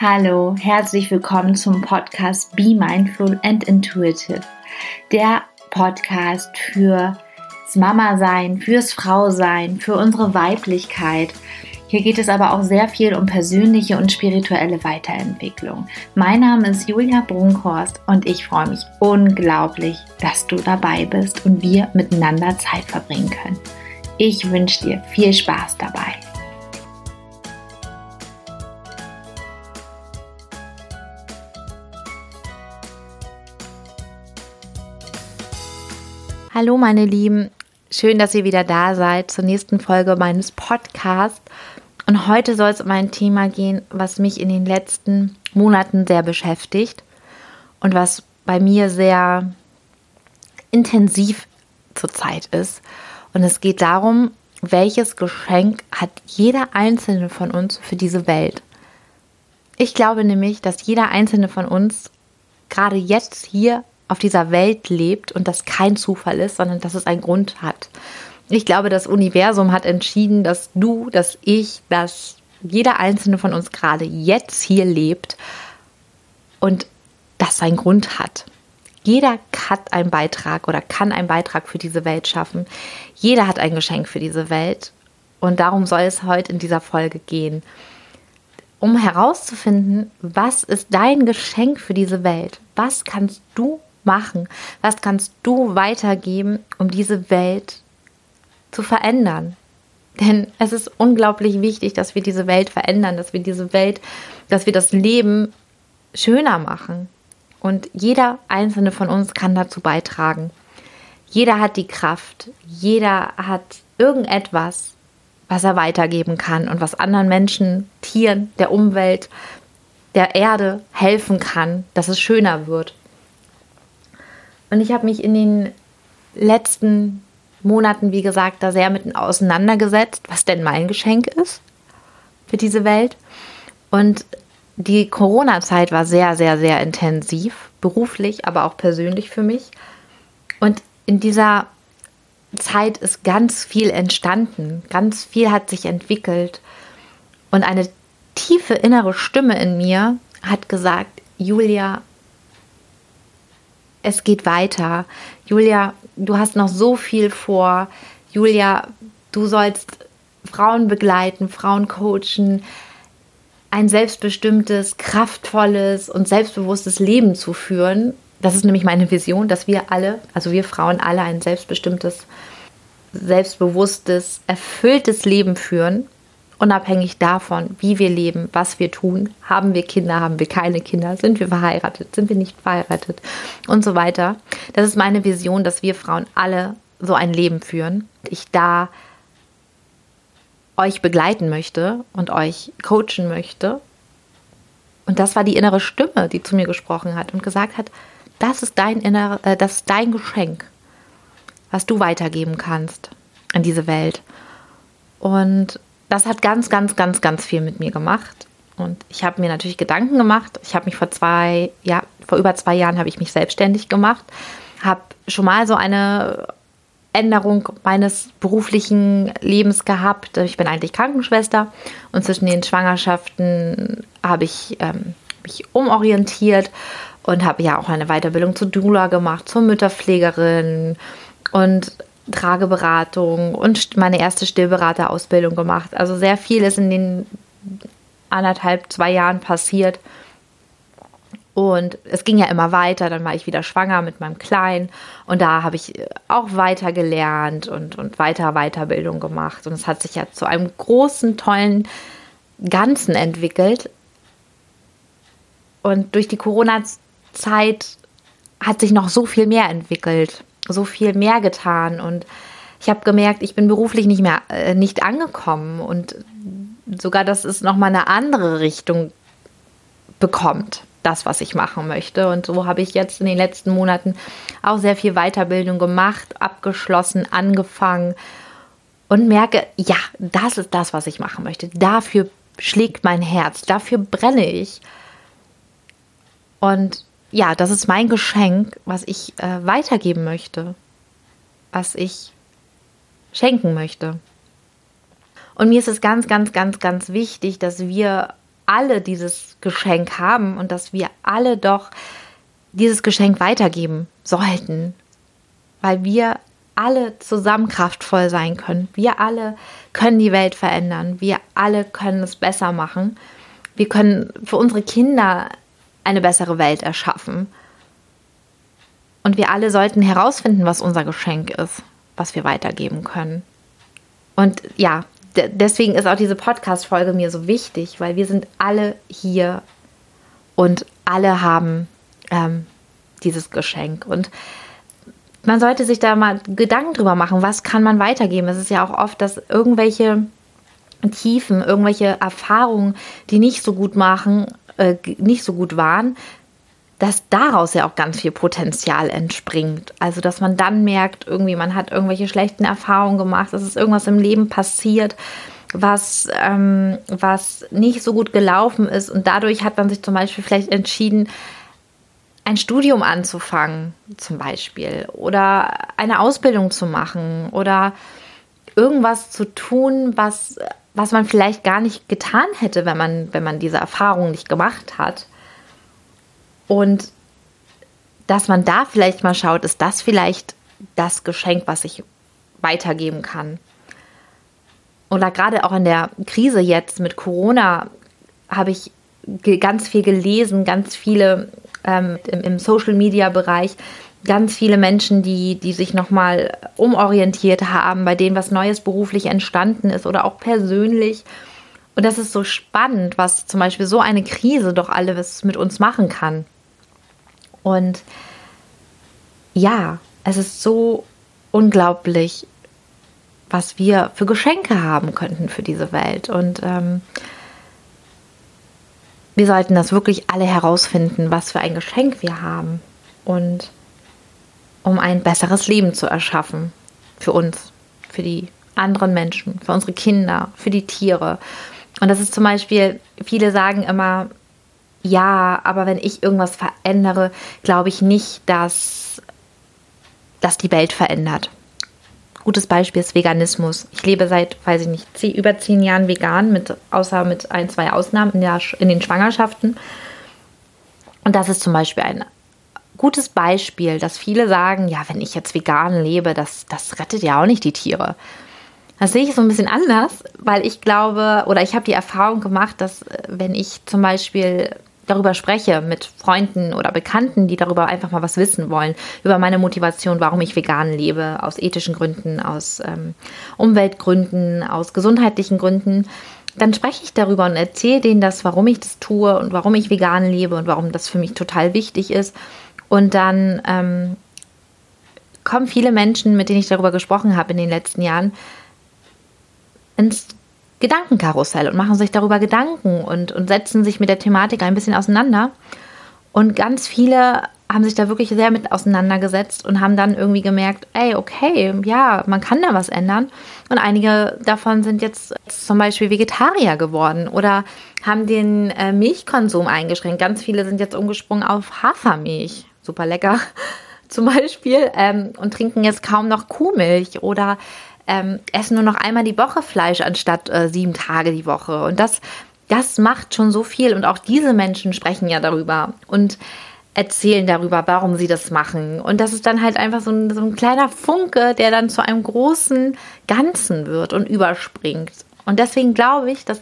Hallo, herzlich willkommen zum Podcast Be Mindful and Intuitive. Der Podcast fürs Mama-Sein, fürs Frau-Sein, für unsere Weiblichkeit. Hier geht es aber auch sehr viel um persönliche und spirituelle Weiterentwicklung. Mein Name ist Julia Brunkhorst und ich freue mich unglaublich, dass du dabei bist und wir miteinander Zeit verbringen können. Ich wünsche dir viel Spaß dabei. Hallo meine Lieben, schön, dass ihr wieder da seid zur nächsten Folge meines Podcasts. Und heute soll es um ein Thema gehen, was mich in den letzten Monaten sehr beschäftigt und was bei mir sehr intensiv zurzeit ist. Und es geht darum, welches Geschenk hat jeder einzelne von uns für diese Welt. Ich glaube nämlich, dass jeder einzelne von uns gerade jetzt hier auf dieser Welt lebt und das kein Zufall ist, sondern dass es einen Grund hat. Ich glaube, das Universum hat entschieden, dass du, dass ich, dass jeder einzelne von uns gerade jetzt hier lebt und das seinen Grund hat. Jeder hat einen Beitrag oder kann einen Beitrag für diese Welt schaffen. Jeder hat ein Geschenk für diese Welt. Und darum soll es heute in dieser Folge gehen. Um herauszufinden, was ist dein Geschenk für diese Welt? Was kannst du machen? Was kannst du weitergeben, um diese Welt zu verändern? Denn es ist unglaublich wichtig, dass wir diese Welt verändern, dass wir diese Welt, dass wir das Leben schöner machen. Und jeder einzelne von uns kann dazu beitragen. Jeder hat die Kraft, jeder hat irgendetwas, was er weitergeben kann und was anderen Menschen, Tieren, der Umwelt, der Erde helfen kann, dass es schöner wird. Und ich habe mich in den letzten Monaten, wie gesagt, da sehr mit auseinandergesetzt, was denn mein Geschenk ist für diese Welt. Und die Corona-Zeit war sehr, sehr, sehr intensiv, beruflich, aber auch persönlich für mich. Und in dieser Zeit ist ganz viel entstanden, ganz viel hat sich entwickelt. Und eine tiefe innere Stimme in mir hat gesagt, Julia, es geht weiter. Julia, du hast noch so viel vor. Julia, du sollst Frauen begleiten, Frauen coachen, ein selbstbestimmtes, kraftvolles und selbstbewusstes Leben zu führen. Das ist nämlich meine Vision, dass wir alle, also wir Frauen alle ein selbstbestimmtes, selbstbewusstes, erfülltes Leben führen unabhängig davon, wie wir leben, was wir tun, haben wir Kinder, haben wir keine Kinder, sind wir verheiratet, sind wir nicht verheiratet und so weiter. Das ist meine Vision, dass wir Frauen alle so ein Leben führen. Ich da euch begleiten möchte und euch coachen möchte. Und das war die innere Stimme, die zu mir gesprochen hat und gesagt hat, das ist dein inner, äh, das ist dein Geschenk, was du weitergeben kannst an diese Welt. Und das hat ganz, ganz, ganz, ganz viel mit mir gemacht. Und ich habe mir natürlich Gedanken gemacht. Ich habe mich vor zwei, ja, vor über zwei Jahren habe ich mich selbstständig gemacht, habe schon mal so eine Änderung meines beruflichen Lebens gehabt. Ich bin eigentlich Krankenschwester und zwischen den Schwangerschaften habe ich ähm, mich umorientiert und habe ja auch eine Weiterbildung zur Dula gemacht, zur Mütterpflegerin und Trageberatung und meine erste Stillberaterausbildung gemacht. Also sehr viel ist in den anderthalb, zwei Jahren passiert. Und es ging ja immer weiter. Dann war ich wieder schwanger mit meinem Kleinen. Und da habe ich auch weiter gelernt und, und weiter Weiterbildung gemacht. Und es hat sich ja zu einem großen, tollen Ganzen entwickelt. Und durch die Corona-Zeit hat sich noch so viel mehr entwickelt so viel mehr getan und ich habe gemerkt, ich bin beruflich nicht mehr äh, nicht angekommen und sogar, dass es noch mal eine andere Richtung bekommt, das, was ich machen möchte. Und so habe ich jetzt in den letzten Monaten auch sehr viel Weiterbildung gemacht, abgeschlossen, angefangen und merke, ja, das ist das, was ich machen möchte. Dafür schlägt mein Herz, dafür brenne ich. Und ja, das ist mein Geschenk, was ich äh, weitergeben möchte, was ich schenken möchte. Und mir ist es ganz, ganz, ganz, ganz wichtig, dass wir alle dieses Geschenk haben und dass wir alle doch dieses Geschenk weitergeben sollten, weil wir alle zusammen kraftvoll sein können. Wir alle können die Welt verändern. Wir alle können es besser machen. Wir können für unsere Kinder eine bessere Welt erschaffen. Und wir alle sollten herausfinden, was unser Geschenk ist, was wir weitergeben können. Und ja, deswegen ist auch diese Podcast-Folge mir so wichtig, weil wir sind alle hier und alle haben ähm, dieses Geschenk. Und man sollte sich da mal Gedanken drüber machen, was kann man weitergeben. Es ist ja auch oft, dass irgendwelche Tiefen, irgendwelche Erfahrungen, die nicht so gut machen, äh, nicht so gut waren, dass daraus ja auch ganz viel Potenzial entspringt. Also, dass man dann merkt, irgendwie, man hat irgendwelche schlechten Erfahrungen gemacht, dass es irgendwas im Leben passiert, was, ähm, was nicht so gut gelaufen ist. Und dadurch hat man sich zum Beispiel vielleicht entschieden, ein Studium anzufangen, zum Beispiel, oder eine Ausbildung zu machen oder irgendwas zu tun, was, was man vielleicht gar nicht getan hätte, wenn man, wenn man diese Erfahrung nicht gemacht hat. Und dass man da vielleicht mal schaut, ist das vielleicht das Geschenk, was ich weitergeben kann. Oder gerade auch in der Krise jetzt mit Corona habe ich ganz viel gelesen, ganz viele ähm, im, im Social-Media-Bereich ganz viele Menschen, die, die sich nochmal umorientiert haben, bei denen was Neues beruflich entstanden ist oder auch persönlich. Und das ist so spannend, was zum Beispiel so eine Krise doch alles mit uns machen kann. Und ja, es ist so unglaublich, was wir für Geschenke haben könnten für diese Welt. Und ähm, wir sollten das wirklich alle herausfinden, was für ein Geschenk wir haben und um ein besseres Leben zu erschaffen für uns, für die anderen Menschen, für unsere Kinder, für die Tiere. Und das ist zum Beispiel, viele sagen immer, ja, aber wenn ich irgendwas verändere, glaube ich nicht, dass das die Welt verändert. Gutes Beispiel ist Veganismus. Ich lebe seit, weiß ich nicht, über zehn Jahren vegan, mit, außer mit ein, zwei Ausnahmen in, der, in den Schwangerschaften. Und das ist zum Beispiel ein gutes Beispiel, dass viele sagen, ja, wenn ich jetzt vegan lebe, das, das rettet ja auch nicht die Tiere. Das sehe ich so ein bisschen anders, weil ich glaube, oder ich habe die Erfahrung gemacht, dass äh, wenn ich zum Beispiel darüber spreche mit Freunden oder Bekannten, die darüber einfach mal was wissen wollen, über meine Motivation, warum ich vegan lebe, aus ethischen Gründen, aus ähm, Umweltgründen, aus gesundheitlichen Gründen, dann spreche ich darüber und erzähle denen das, warum ich das tue und warum ich vegan lebe und warum das für mich total wichtig ist. Und dann ähm, kommen viele Menschen, mit denen ich darüber gesprochen habe in den letzten Jahren, ins Gedankenkarussell und machen sich darüber Gedanken und, und setzen sich mit der Thematik ein bisschen auseinander. Und ganz viele haben sich da wirklich sehr mit auseinandergesetzt und haben dann irgendwie gemerkt, ey, okay, ja, man kann da was ändern. Und einige davon sind jetzt zum Beispiel Vegetarier geworden oder haben den äh, Milchkonsum eingeschränkt. Ganz viele sind jetzt umgesprungen auf Hafermilch, super lecker zum Beispiel, ähm, und trinken jetzt kaum noch Kuhmilch oder ähm, essen nur noch einmal die Woche Fleisch anstatt äh, sieben Tage die Woche. Und das, das macht schon so viel. Und auch diese Menschen sprechen ja darüber und erzählen darüber, warum sie das machen. Und das ist dann halt einfach so ein, so ein kleiner Funke, der dann zu einem großen Ganzen wird und überspringt. Und deswegen glaube ich, dass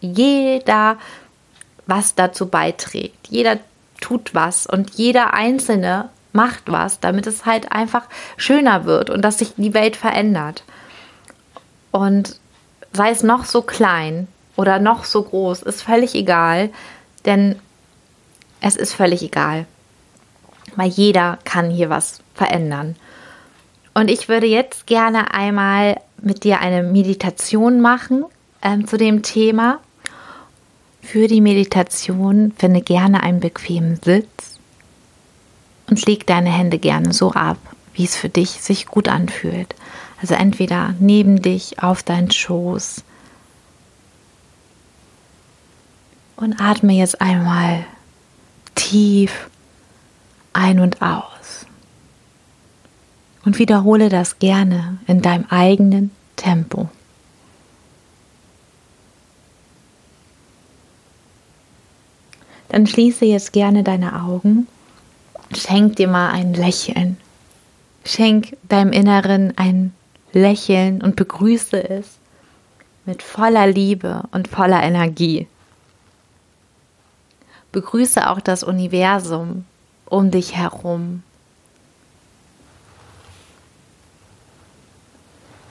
jeder was dazu beiträgt. Jeder tut was und jeder Einzelne macht was, damit es halt einfach schöner wird und dass sich die Welt verändert. Und sei es noch so klein oder noch so groß, ist völlig egal, denn es ist völlig egal, weil jeder kann hier was verändern. Und ich würde jetzt gerne einmal mit dir eine Meditation machen ähm, zu dem Thema. Für die Meditation finde gerne einen bequemen Sitz und leg deine Hände gerne so ab, wie es für dich sich gut anfühlt. Also entweder neben dich auf deinen Schoß und atme jetzt einmal tief ein und aus. Und wiederhole das gerne in deinem eigenen Tempo. Dann schließe jetzt gerne deine Augen. Schenk dir mal ein Lächeln. Schenk deinem Inneren ein Lächeln und begrüße es mit voller Liebe und voller Energie. Begrüße auch das Universum um dich herum.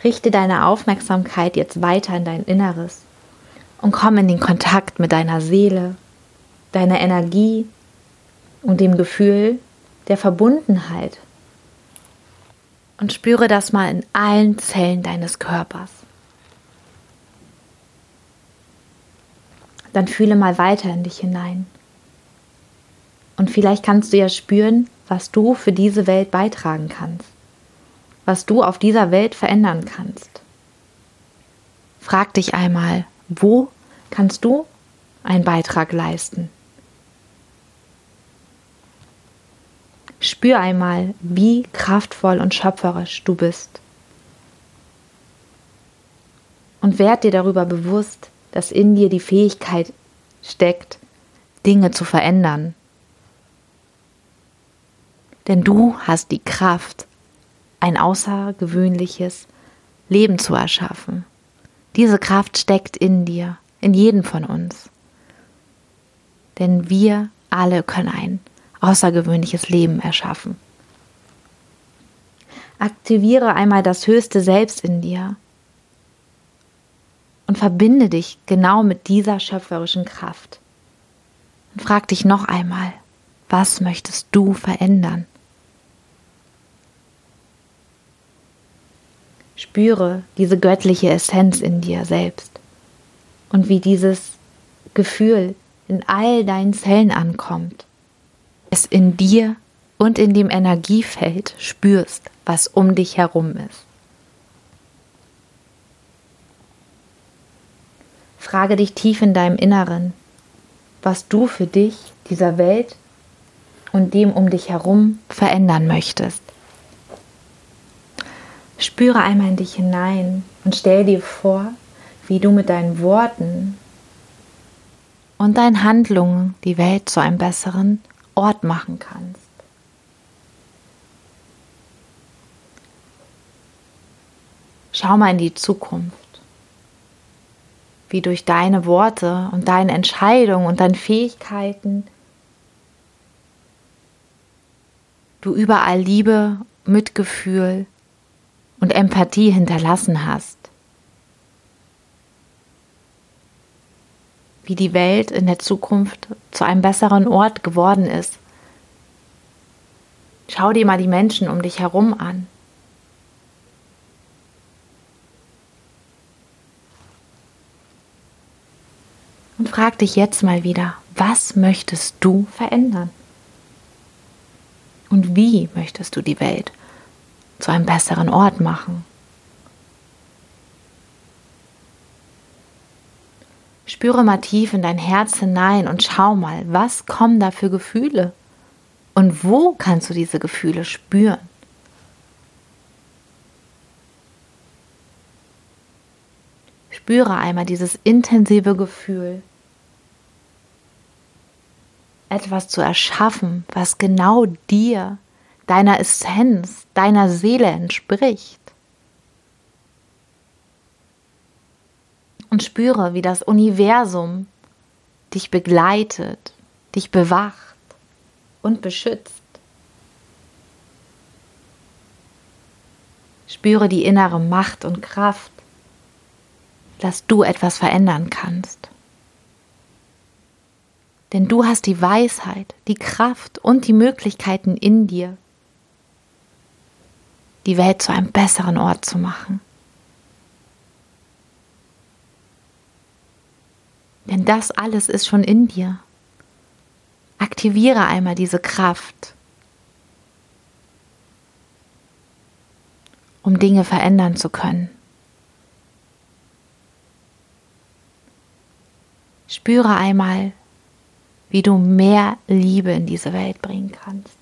Richte deine Aufmerksamkeit jetzt weiter in dein Inneres und komm in den Kontakt mit deiner Seele, deiner Energie und dem Gefühl der Verbundenheit. Und spüre das mal in allen Zellen deines Körpers. Dann fühle mal weiter in dich hinein. Und vielleicht kannst du ja spüren, was du für diese Welt beitragen kannst, was du auf dieser Welt verändern kannst. Frag dich einmal, wo kannst du einen Beitrag leisten? Spür einmal, wie kraftvoll und schöpferisch du bist. Und werd dir darüber bewusst, dass in dir die Fähigkeit steckt, Dinge zu verändern. Denn du hast die Kraft, ein außergewöhnliches Leben zu erschaffen. Diese Kraft steckt in dir, in jedem von uns. Denn wir alle können ein außergewöhnliches Leben erschaffen. Aktiviere einmal das höchste Selbst in dir und verbinde dich genau mit dieser schöpferischen Kraft. Und frag dich noch einmal, was möchtest du verändern? Spüre diese göttliche Essenz in dir selbst und wie dieses Gefühl in all deinen Zellen ankommt. Es in dir und in dem Energiefeld spürst, was um dich herum ist. Frage dich tief in deinem Inneren, was du für dich, dieser Welt und dem um dich herum verändern möchtest. Spüre einmal in dich hinein und stell dir vor, wie du mit deinen Worten und deinen Handlungen die Welt zu einem besseren Ort machen kannst. Schau mal in die Zukunft, wie durch deine Worte und deine Entscheidungen und deine Fähigkeiten du überall Liebe, Mitgefühl und Empathie hinterlassen hast. Wie die Welt in der Zukunft zu einem besseren Ort geworden ist. Schau dir mal die Menschen um dich herum an. Und frag dich jetzt mal wieder, was möchtest du verändern? Und wie möchtest du die Welt zu einem besseren Ort machen. Spüre mal tief in dein Herz hinein und schau mal, was kommen da für Gefühle und wo kannst du diese Gefühle spüren. Spüre einmal dieses intensive Gefühl, etwas zu erschaffen, was genau dir deiner Essenz, deiner Seele entspricht. Und spüre, wie das Universum dich begleitet, dich bewacht und beschützt. Spüre die innere Macht und Kraft, dass du etwas verändern kannst. Denn du hast die Weisheit, die Kraft und die Möglichkeiten in dir, die Welt zu einem besseren Ort zu machen. Das alles ist schon in dir. Aktiviere einmal diese Kraft, um Dinge verändern zu können. Spüre einmal, wie du mehr Liebe in diese Welt bringen kannst.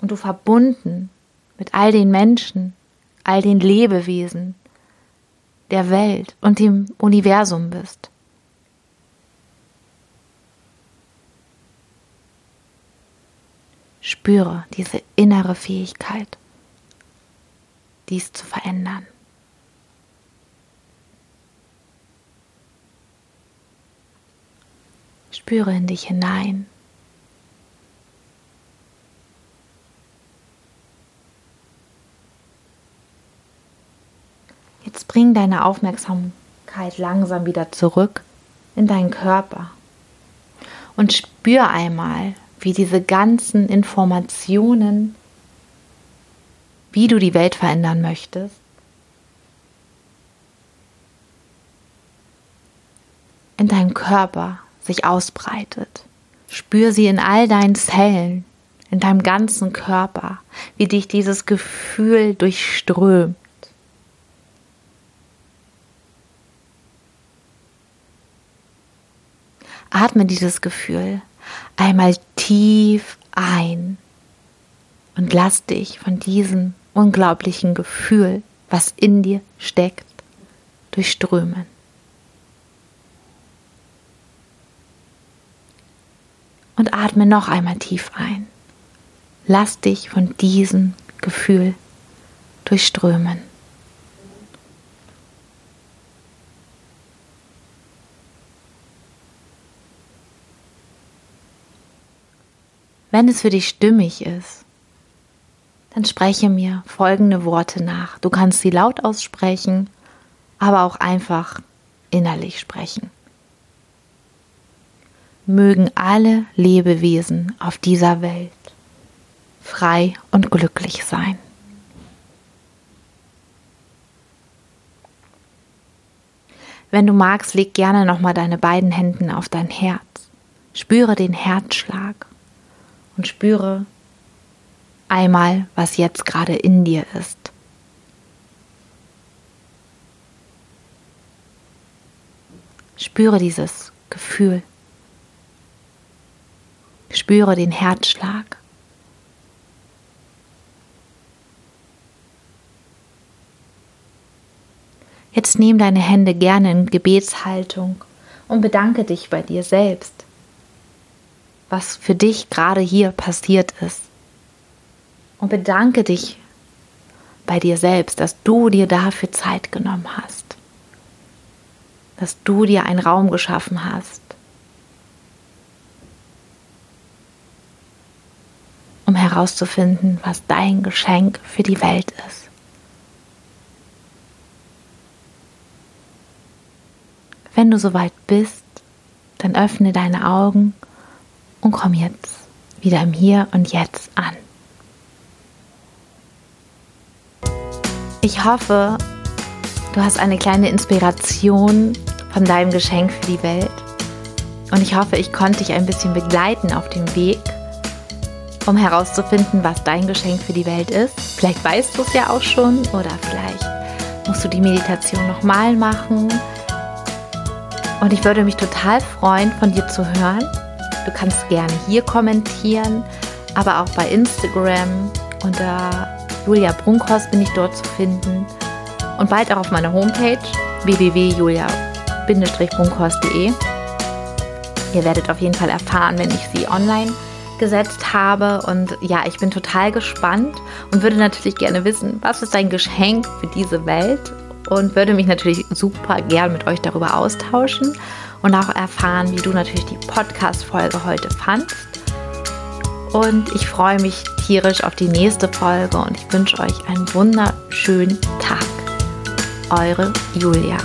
Und du verbunden mit all den Menschen, all den Lebewesen der Welt und dem Universum bist. Spüre diese innere Fähigkeit, dies zu verändern. Spüre in dich hinein. Jetzt bring deine Aufmerksamkeit langsam wieder zurück in deinen Körper und spür einmal, wie diese ganzen Informationen, wie du die Welt verändern möchtest, in deinem Körper sich ausbreitet. Spür sie in all deinen Zellen, in deinem ganzen Körper, wie dich dieses Gefühl durchströmt. Atme dieses Gefühl einmal tief ein und lass dich von diesem unglaublichen Gefühl, was in dir steckt, durchströmen. Und atme noch einmal tief ein. Lass dich von diesem Gefühl durchströmen. Wenn es für dich stimmig ist, dann spreche mir folgende Worte nach. Du kannst sie laut aussprechen, aber auch einfach innerlich sprechen. Mögen alle Lebewesen auf dieser Welt frei und glücklich sein. Wenn du magst, leg gerne nochmal deine beiden Hände auf dein Herz. Spüre den Herzschlag und spüre einmal, was jetzt gerade in dir ist. Spüre dieses Gefühl. Spüre den Herzschlag. Jetzt nimm deine Hände gerne in Gebetshaltung und bedanke dich bei dir selbst was für dich gerade hier passiert ist. Und bedanke dich bei dir selbst, dass du dir dafür Zeit genommen hast. Dass du dir einen Raum geschaffen hast. Um herauszufinden, was dein Geschenk für die Welt ist. Wenn du soweit bist, dann öffne deine Augen und komm jetzt wieder im Hier und Jetzt an. Ich hoffe, du hast eine kleine Inspiration von deinem Geschenk für die Welt. Und ich hoffe, ich konnte dich ein bisschen begleiten auf dem Weg, um herauszufinden, was dein Geschenk für die Welt ist. Vielleicht weißt du es ja auch schon oder vielleicht musst du die Meditation nochmal machen. Und ich würde mich total freuen, von dir zu hören. Du kannst gerne hier kommentieren, aber auch bei Instagram unter Julia Brunkhorst bin ich dort zu finden und bald auch auf meiner Homepage www.julia-brunkhorst.de. Ihr werdet auf jeden Fall erfahren, wenn ich sie online gesetzt habe. Und ja, ich bin total gespannt und würde natürlich gerne wissen, was ist dein Geschenk für diese Welt? Und würde mich natürlich super gern mit euch darüber austauschen und auch erfahren, wie du natürlich die Podcast-Folge heute fandst. Und ich freue mich tierisch auf die nächste Folge und ich wünsche euch einen wunderschönen Tag. Eure Julia.